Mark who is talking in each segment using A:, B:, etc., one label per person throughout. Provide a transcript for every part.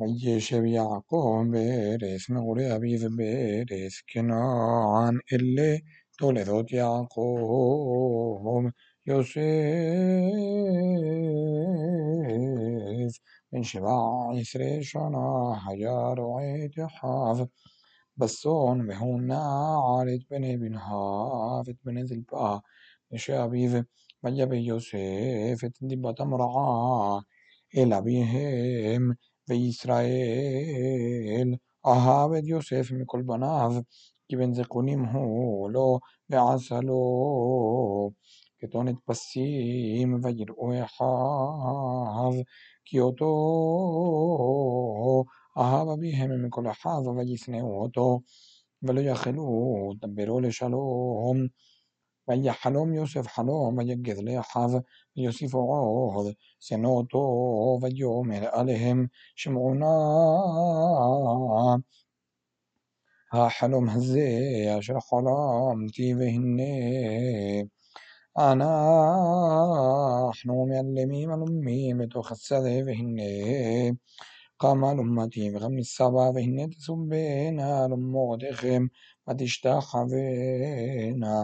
A: يشب يعقوب بارث مغري أبيث بارث كنعان اللي تولدت يعقوب يوسف من شبع عشر شنا حجار وعيد حافظ بسون بهون عارت بني بن حافظ بن ذلبا شابيف مجب يوسف تدب تمرعا إلى بهم וישראל אהב את יוסף מכל בניו כי בן זקונים הוא לו ועשה לו. כתונת פסים ויראו אחיו כי אותו אהב אביהם מכל אחיו וישנאו אותו ולא יכלו דברו לשלום ויחלום יוסף חלום ויגד לאחיו ויוסיפו עוד שנא אותו ויאמר עליהם שמעו נא החלום הזה אשר חלמתי והנה אנחנו מעלמים עלומים בתוך השדה והנה קמה אלומתי וגם נסבה והנה תסובנה אלומותיכם ותשתחוונה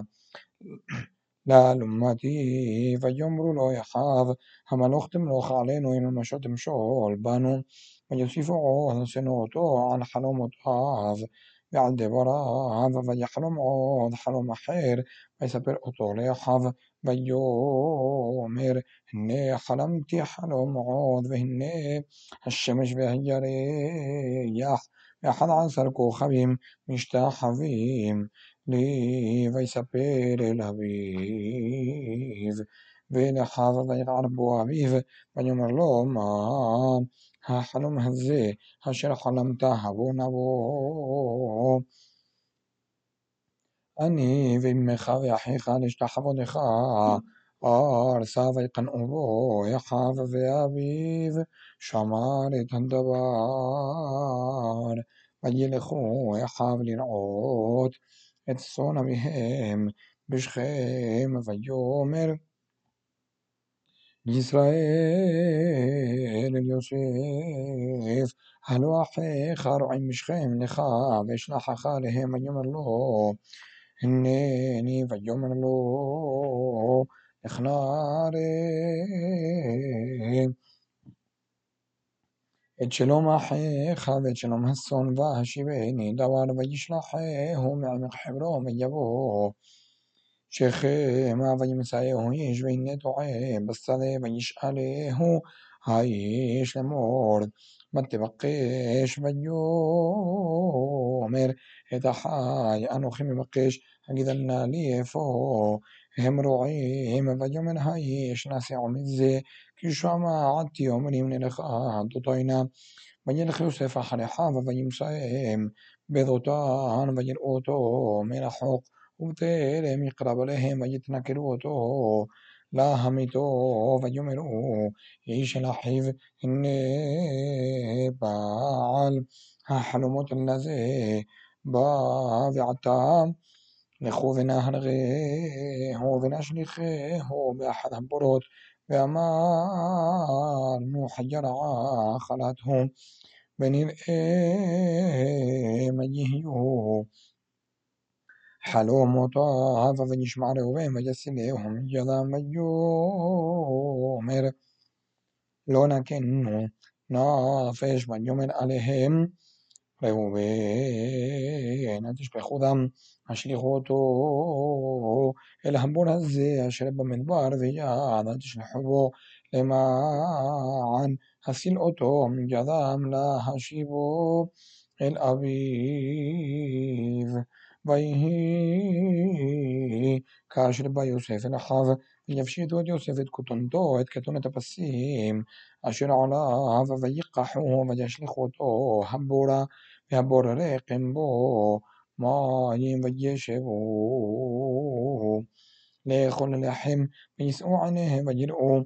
A: לאלומתי ויאמרו לו אחיו המלוך תמלוך עלינו אם המשול תמשול בנו ויוסיפו עוד שנאו אותו על חלומותיו ועל דבריו ויחלום עוד חלום אחר ויספר אותו לאחיו ויאמר הנה חלמתי חלום עוד והנה השמש והירח ואחד עשר כוכבים משתחווים לי ויספר אל אביו ולאחיו וירער בו אביו ויאמר לו מה החלום הזה אשר חלמת הבוא נבוא אני ואמך ואחיך להשתחוותך ארצה ויקנאו בו אחיו ואביו שמר את הדבר וילכו אחיו לרעות את צאן אביהם בשכם ויאמר ישראל אל יוסף הלא אחיך רועים בשכם לך ואשלחך אליהם ויאמר לו הנני. ויאמר לו ראה את שלום אחיך ואת שלום הצאן והשיבני דבר וישלחהו מעמק חברון ויבוא. שכמה וימצאהו איש והנה טועה בשדה וישאלהו האיש לאמור. מה תבקש ויאמר את אחי אנוכי מבקש הגידה נא לי איפה הם רועים ויאמר האיש נסיעו מזה כי שמעתי אומרים נלך תותינה וילך יוסף אחרי אחיו וימצאם בדותן ויראו אותו מרחוק ובטרם יקרב אליהם ויתנכלו אותו להמיתו ויאמרו איש אל אחיו הנה בעל החלומות הזה בא ועתה לכו ונהרגהו ונשליכהו באחד הבורות ואמרנו חיה רעה אכלתהו ונראה מה יהיו חלומותיו ונשמע ראובן ויסלם ידם ויאמר לא נקנו נפש ויאמר עליהם ראובן אל תשפכו דם השליכו אותו אל הבור הזה אשר במדבר ויד אל תשלחו בו למען הסיל אותו מידם להשיבו אל אביו ויהי כאשר בא יוסף אל אחיו ויפשיטו את יוסף את כותנתו את כתונת הפסים אשר עליו ויקחו וישליכו אותו הבורה يا يبرق بو ماء ويشبو ليخل لحم ويسقو عنه وجرؤوا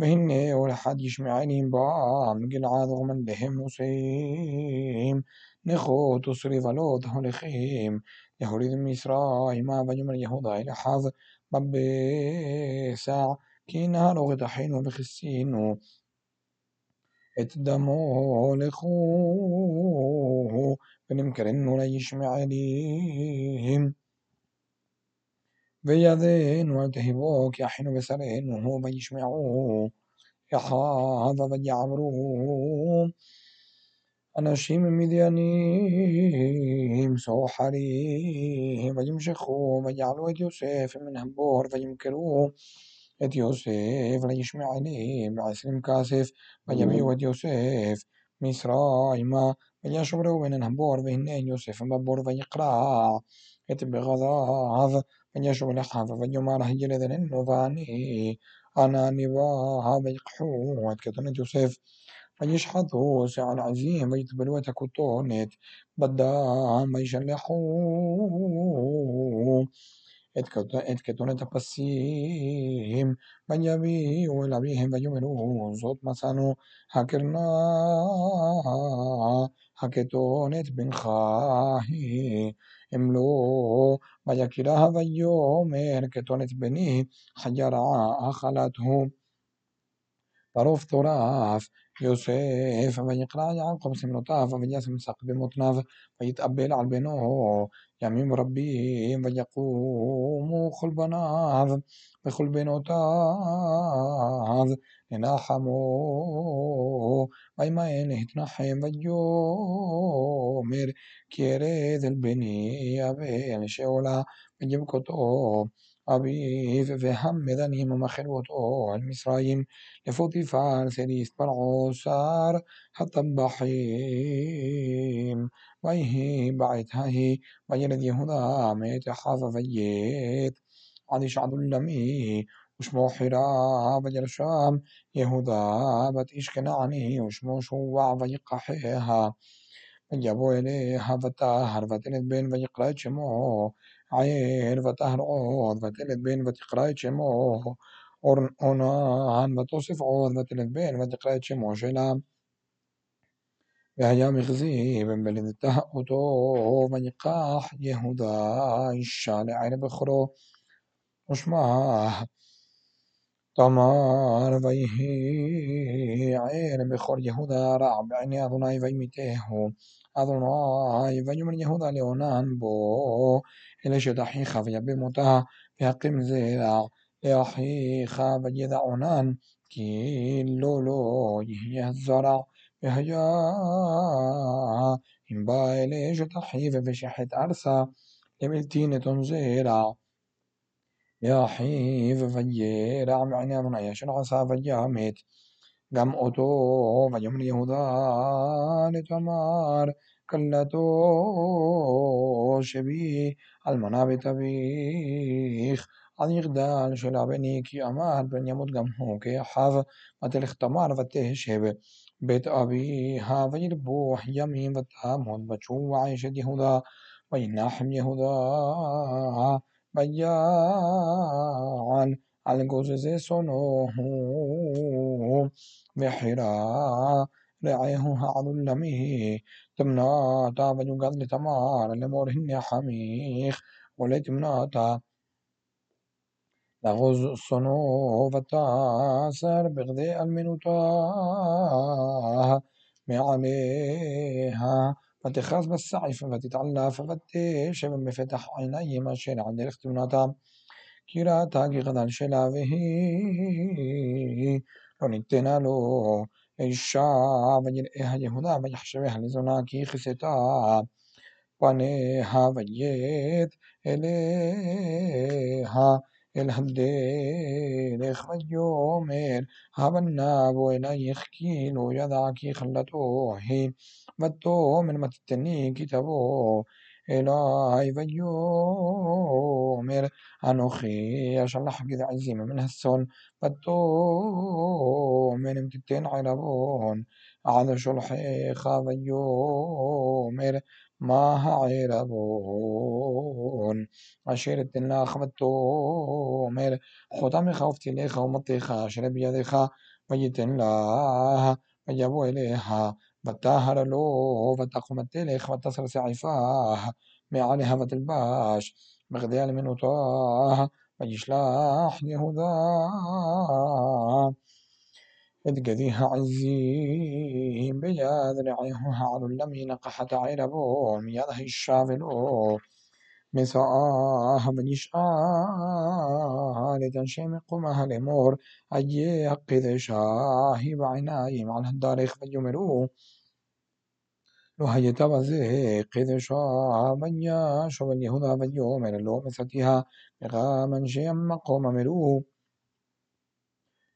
A: وهن والحد با بام عاد ومن لهم وسيم نخو تصري فلوت هلخيم يهولي ذم إسرائي ما بجمل يهودا إلى حظ بب ساع كينها لغة حين وبخسين דמו לכוהו ונמכרנו לישמע אלים וידנו אל תהבו כי אחינו בשרנו וישמעו יחד ויעברו אנשים מדיינים סוחרים וימשכו ויעלו את יוסף מן הבור וימכרו إذ يوسف ليشمعني مع سلم كاسف ويبي ود يوسف مصرايما وليشبرو من هبور وإن يوسف مبور ويقرع إذ بغضاض وليشبر لحظ ويمار هجر ذن النظاني أنا نباها ويقحوت كتنة يوسف فيشحذوا سعى العزيم ويتبل وتكتونت بدام ويشلحوه את כתונת הפסים, מן יביאו אל אביהם ויאמרו, זאת מצאנו הקרנה, הכתונת בנך היא, אם לא, ויקירה ויאמר כתונת בני, חיה רעה אכלת הוא. פרוף טורף يوسف يقرأ يعقوب من نطاف وياس من ساق بمطناف ويتأبل على بنوه يميم ربهم ويقوم خلبناف بخلبنو تاف نناحمو ويمين هتنحم ويومر كيريد البني أبين شولا ويجب كتوب Abraham مدنهم ومخلوته عن مصرهم لفطفار ثريث برعوسار حتى بحيم ويه بعتها ويلد هنا ميت حاف فيت عن شعد لمي وشمو حرا وجرشام يهودا بتشكن عنه وشمو شوع ويقحيها وجابوا إليها فتاهر فتلت بين ويقرأ شموه عين فتهر عود فتلت بين ותקרא את שמו אורנן ותוסיף עוד ותלת בן ותקרא את שמו שלה והיה מכזיב בלידתה אותו ויקח יהודה אישה לעין בכורו ושמה תמר ויהי עין בכור יהודה רע בעיני אדוני וימיתהו אדוני ויאמר יהודה לאונן בו אל אשת אחיך ויבם אותה והקים זרע לאחיך וידע עונן כי לא לא יהיה הזרע והיה אם בא אל אשת אחיו ושחט ארסה לבלתי נתון זרע يا حي فجي رام عن يرون عيشن عسى فجي هميت قم أتو فجمن يهودا لتمار كلتو شبي المنابي تبيخ عن يغدال شلا بنيكي أمار بن يموت قم هوكي حاف ما تلخ تمار فتيه شبه بيت أبي ها أبيها فيربوح يمين فتامون بشو عيشة يهودا وينحم يهودا بياعا على الجوز سنوه بحرا رعيه عضل لمه تمناتا بجقد لتمار لمرهن حميخ ولتمناتا لغز الصنوف التاسر بغذاء المنوتاه عليها فتخاز بالسعي ففتتعلى ففتي شبم عيني عينيهما شيل عن من مناتام كيرا تاكي غدا شلاوه ونتنا له إيشا ويرئها يهودا ويحشبها لزنا كي خستا وانيها ويت إليها الهبدين اخرج يومين هب إلى وإليه خكيل يدعك هي متو من متتني إلى إلهي فيومر أنوخي أشلح بذ عزيمة من هالسون. بطو من متتين عربون. على شرحي ما ماه عيربون الدنيا الله خبتومر خدام خوفت إليها ومطيخا شرب يديها وجدت الله. فجابوا إليها. فتاهر له فتقمت إليها وتصل سعفاها معالها فتلباش بغدال من وطاها ويشلاح يهوذا إذ قذيها عزي بياد رعيها على اللمي نقحت عربو مياده الشافلو مساء بنشآل تنشم قمها لمور أجي قذ شاهي بعيناي مع الدارخ فجمرو لو هيتا بزي قذ شاه بنيا شو بني هدا بنيومر لو مساتيها بغامن شيم قوم مرو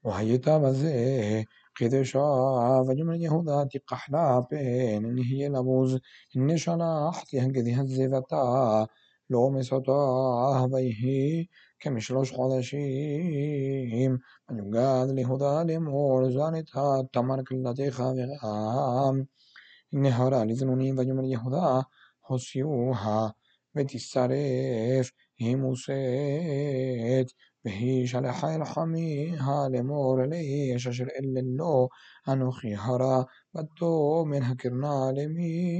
A: وهيتا بزي قذ شاه فجمر يهودا تقحلا بين إن هي لبوز إن شلاحتي هنقذي هزيفتا לא מסותה ויהי כמשלוש חודשים ונוגד להודה לאמור זנת תמר קללתך ורעם נהרה לזנונים ויאמר יהודה הוציאוה ותשרף היא מוסת بهيش على حيل حمي حميها لمور لي أشر إلي اللو أنوخي هرا بدو من هكرنا لمي.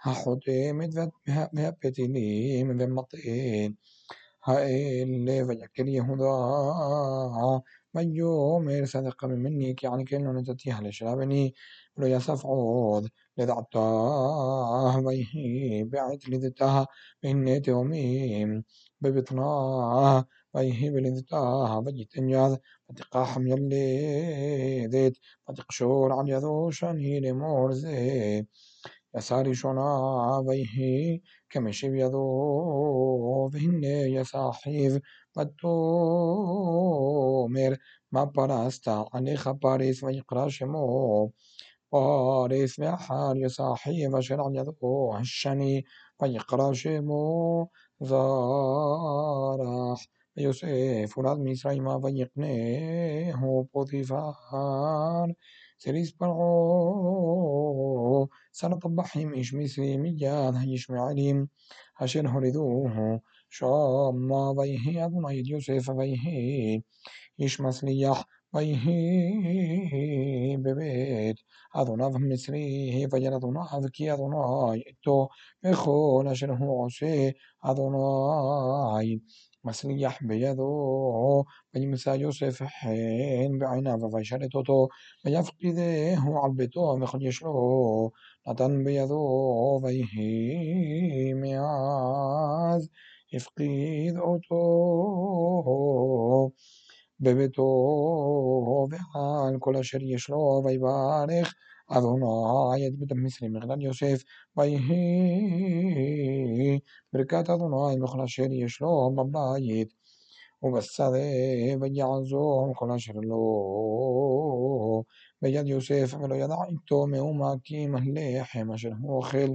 A: هحوتي مدفت بها مهبتني من بمطين هايل فجكر يهودا. من يوم صدق منك يعني كل نتتيها لشرابني ولو يصف عوض لذعته ويهي بعت لذتاه من توميم ببطناها ويهي بلدتاها وجتنياز فتقاحم يلدت فتقشور عن يذوشن هيني مورزي يساري شنا ويهي كمشي بيذو فهن يساحيف بدو مير ما براستا عن خباريس ويقرا شمو باريس. بحال يساحيف شرع يذو هشني ويقرا شمو زارح يوسف ولاد مصريما ويقنعه بوطيفار سريس برعو سنطبحهم إيش مثلي مياد هيشمع عليم أشر هردوه شام ما ضيه أدنى يد يوسف ضيه إيش مسليح طيه ببيت أظنظ مصريه فجلظنظ كي أظناي تو إخونا شنه عشي أظناي مسليح بيده فيمسى يوسف حين بعينه فيشرطته فيفقده علبته مخل يشلو نتن بيده فيه مياز يفقد أوتو בביתו ועל כל אשר יש לו ויברך אדוני את בית המצרים מגדל יוסף ויהי ברכת אדוני בכל אשר יש לו בבית ובשדה ויעזור כל אשר לו. ביד יוסף ולא ידע איתו מאומה כי אם הלחם אשר הוא אוכל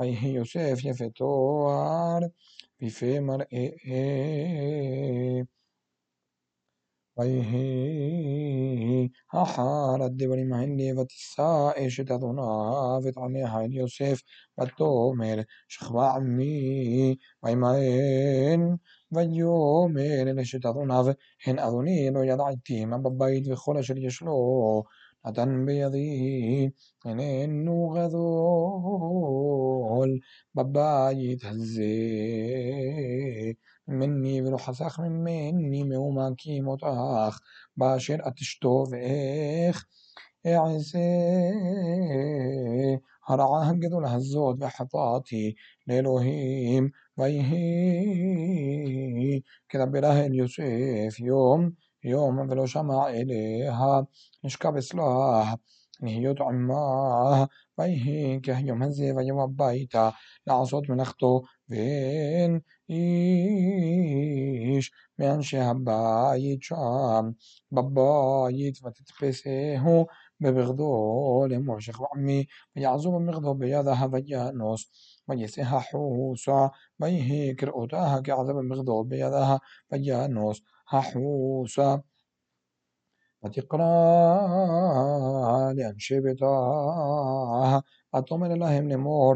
A: ויהי יוסף יפה תואר בפה מראה ויהי אחר הדברים האלה ותישא אשת אדוניו את עיניה אל יוסף ותאמר שכבה עמי וימהן ויאמר אל אשת אדוניו הן אדוני לא ידעתי מה בבית וכל אשר יש לו נתן בידי איננו גדול בבית הזה مني ולא חסך ממני מאומה כי ימותך באשר את תשתו ואיך אעשה הרעה הגדולה הזאת וחטאתי לאלוהים ויהי כדברה אל יוסף יום יום ולא שמע אליה נשכב אצלה להיות עמה ויהי כהיום הזה ויבוא הביתה לעשות מלאכתו ואין איש מאנשי הבית שם בבית ותתפסהו בבגדו לאמור שכב עמי ויעזוב במגדו בידה ויאנוס ויסה חוסה ויהי קראותה כעזב במגדו בידה ויאנוס החוסה ותקרא לאנשי ביתה ותאמר להם לאמור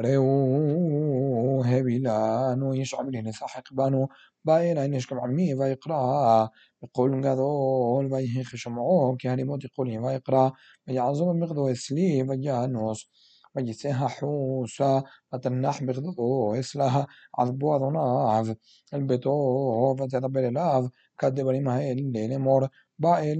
A: ريو هبيلانو يش لهن ساحق بانو باين عين يشكم عمي ويقرا بقول قذول ويهيخ شمعو كهني يعني موت يقول ويقرا ويعظم مغدو يسلي ويانوس ويسيها حوسا وتنح بغدو يسلها عذبو عذناف البتو وتدبر لاف كدبر ما هي اللي نمر بايلاي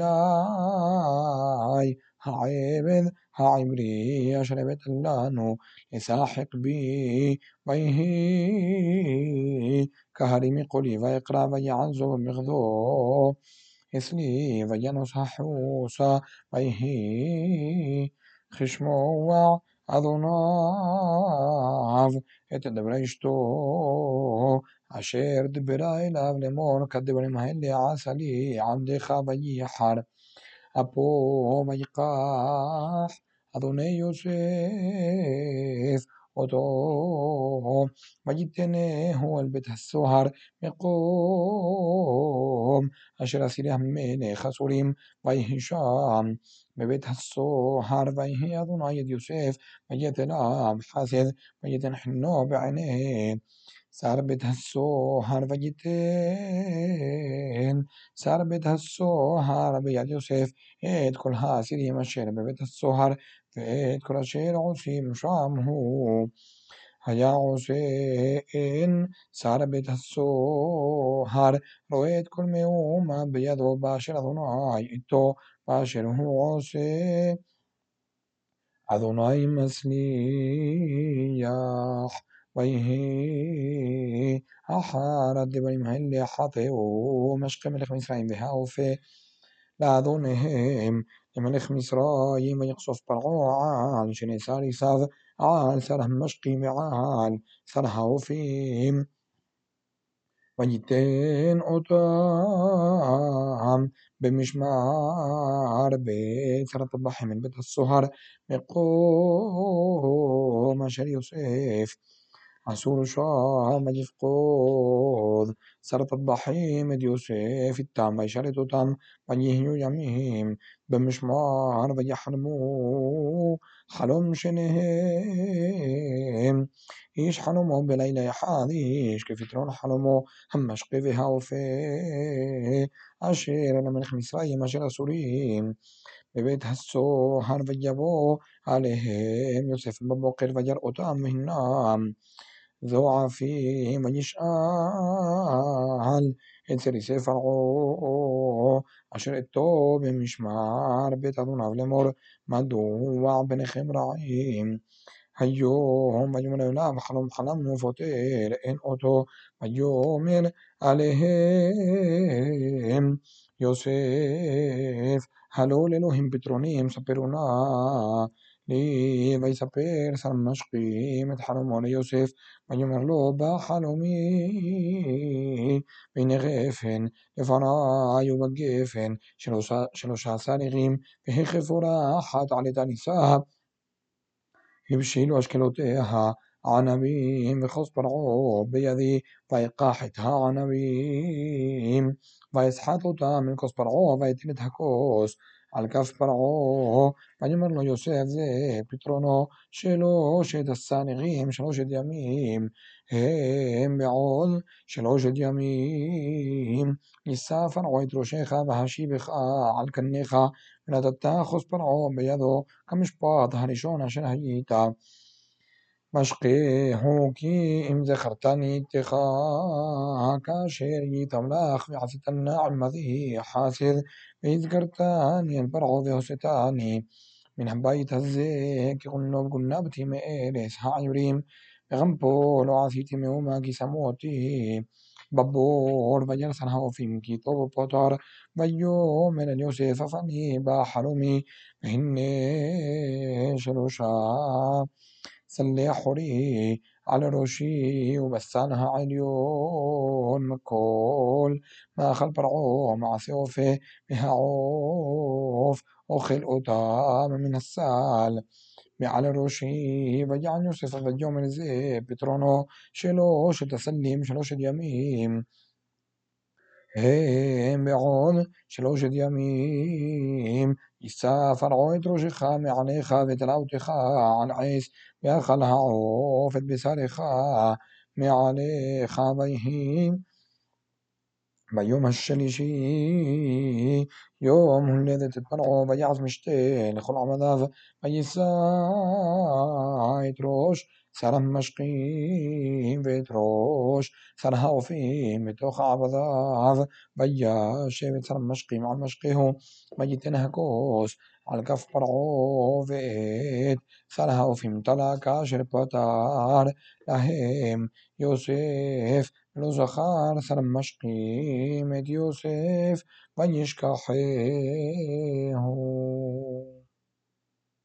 A: هعيبذ عبري أشربت اللانو لساحق بي بيه كهرمي قولي ويقرأ ويعز مغذو. إسلي وينصح حوسا بيه خشمو وعذناف اتدبرشتو أشير دبرا إلى لمور كدبر مهل عسلي. عمد خابي حر أبو ميقاح. أذنيسيس وتوم وجدتناه البته السهر مقوم أشرا سلاح من خسوريم ويهشام ببيت هي حرفيه أذني يوسف ميتنا حاسد ميتن حنو بعينيه سار بتهسو هار جتين سار بتهسو هار يا يوسف. اد كل هاسر يمشي بيت ببيت هار فاد كل شير شام هو هيع شيء سربت السهر رويت كل يوم أبيض وباشر أظنعي إتو باشر هو شيء أظنعي مسليح ويهي أحار الدبر مهل حطي ومشق ملك من إسرائيل بها وفي لأذنهم لمن خمس رأي من يقصف برغوعا لشني ساري ساذ عال سره مشقي معال سره وفيم ويتين أطام بمشمار بيت رطبح من بيت السهر مقوم شري يوسف عسور شام يفقود سرط الضحيم يوسف التام يشرد تام بنيه يميم. بمشمار بيحرمو حلم شنهم. إيش حلمو بليلة يحاذيش كيف ترون حلمو؟ همش قفها وفي. أشير أنا من خمسرية مشير أسوريم ببيت هسو هار ويبو عليهم. يوسف ببوقر وجر أتام هنام. מהנם זועפים וישאל אצל יוסף פרעה אשר איתו במשמר בית אדוניו לאמור מדוע בניכם רעים? היום ויאמר אליו חלום חלמנו ופותר אין אותו ויאמר עליהם יוסף הלא לאלוהים פתרונים ספרו נא לי ויספר שר משקים את חלומו ליוסף ויאמר לו בחלומי והנה גפן לפני ובגפן שלושה עשר ערים והחפו רחת עלתה נישא הבשילו אשכלותיה ענבים וכוס פרעה בידי ויקח את הענבים ויסחט אותם מן כוס פרעה ויתן את הכוס על כף פרעה ויאמר לו יוסף זה פתרונו שלושת הסנרים שלושת ימים הם בעוד שלושת ימים יישא פרעה את ראשך והשיבך על קניך ונתת אחוז פרעה בידו כמשפט הראשון אשר היית مشقي هوكي ام إمتى اخترتني اتخاذك شيري تملأ بعثة النعم ذي حاسد إذ كرتني البرع ذي هستاني من بيت الزيك قلوب مئلس ها هعيريم غمبو لو عسيتي ميوما كي سموتي. ببور بجر سنها وفيم كي طوب بطر بيو من يوسف با حلومي هني شلوشا. سلي حري على ראשי ובסן העליון מכל מאכל פרעה מעשה אופה מהעוף אוכל אותם מן הסל מעל ראשי ויען יוסף ויאמר זה פתרונו שלושת הסלים שלושת ימים הם בעוד שלושת ימים يسافر عود روجي خام يعني خافت راوتي خا عن عيس يا خلها عوفت بساري خا يعني خابيهم بيوم الشليشي يوم الذي تتبنعو بيعز مشتين خل عمداف بيسايت سرم مشقيم بتروش سرها وفيم وتوخ عبضاف بياشي وسرم مشقيم على مشقيهم بيتنهكوش على كف برعو فيت سرها وفيم طلع كاشر بطار لهم يوسف لو زخار سرم مشقيم يوسف بيشكحيهم